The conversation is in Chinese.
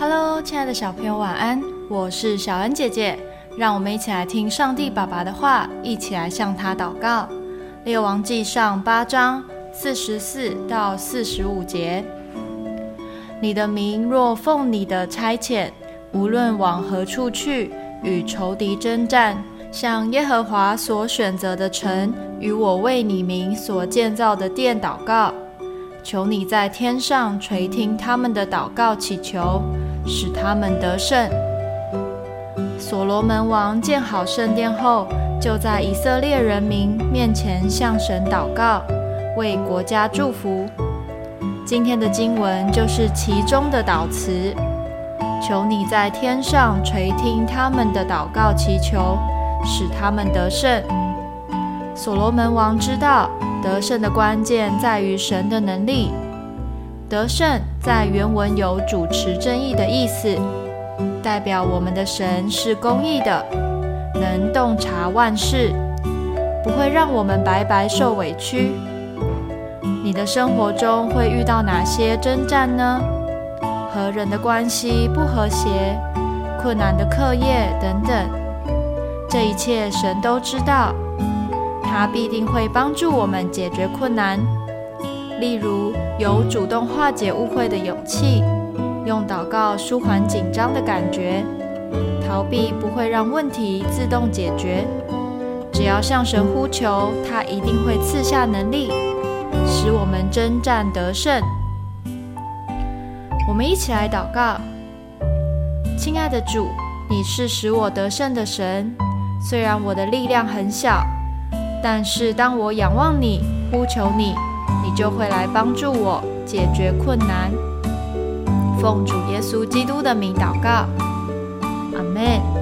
Hello，亲爱的小朋友，晚安！我是小恩姐姐，让我们一起来听上帝爸爸的话，一起来向他祷告。列王记上八章四十四到四十五节：你的名若奉你的差遣，无论往何处去，与仇敌征战，向耶和华所选择的城，与我为你名所建造的殿祷告，求你在天上垂听他们的祷告祈求。使他们得胜。所罗门王建好圣殿后，就在以色列人民面前向神祷告，为国家祝福。今天的经文就是其中的祷词。求你在天上垂听他们的祷告祈求，使他们得胜。所罗门王知道，得胜的关键在于神的能力。得胜在原文有主持正义的意思，代表我们的神是公义的，能洞察万事，不会让我们白白受委屈。你的生活中会遇到哪些征战呢？和人的关系不和谐，困难的课业等等，这一切神都知道，他必定会帮助我们解决困难。例如，有主动化解误会的勇气，用祷告舒缓紧张的感觉。逃避不会让问题自动解决，只要向神呼求，他一定会赐下能力，使我们征战得胜。我们一起来祷告：亲爱的主，你是使我得胜的神。虽然我的力量很小，但是当我仰望你，呼求你。就会来帮助我解决困难。奉主耶稣基督的名祷告，阿门。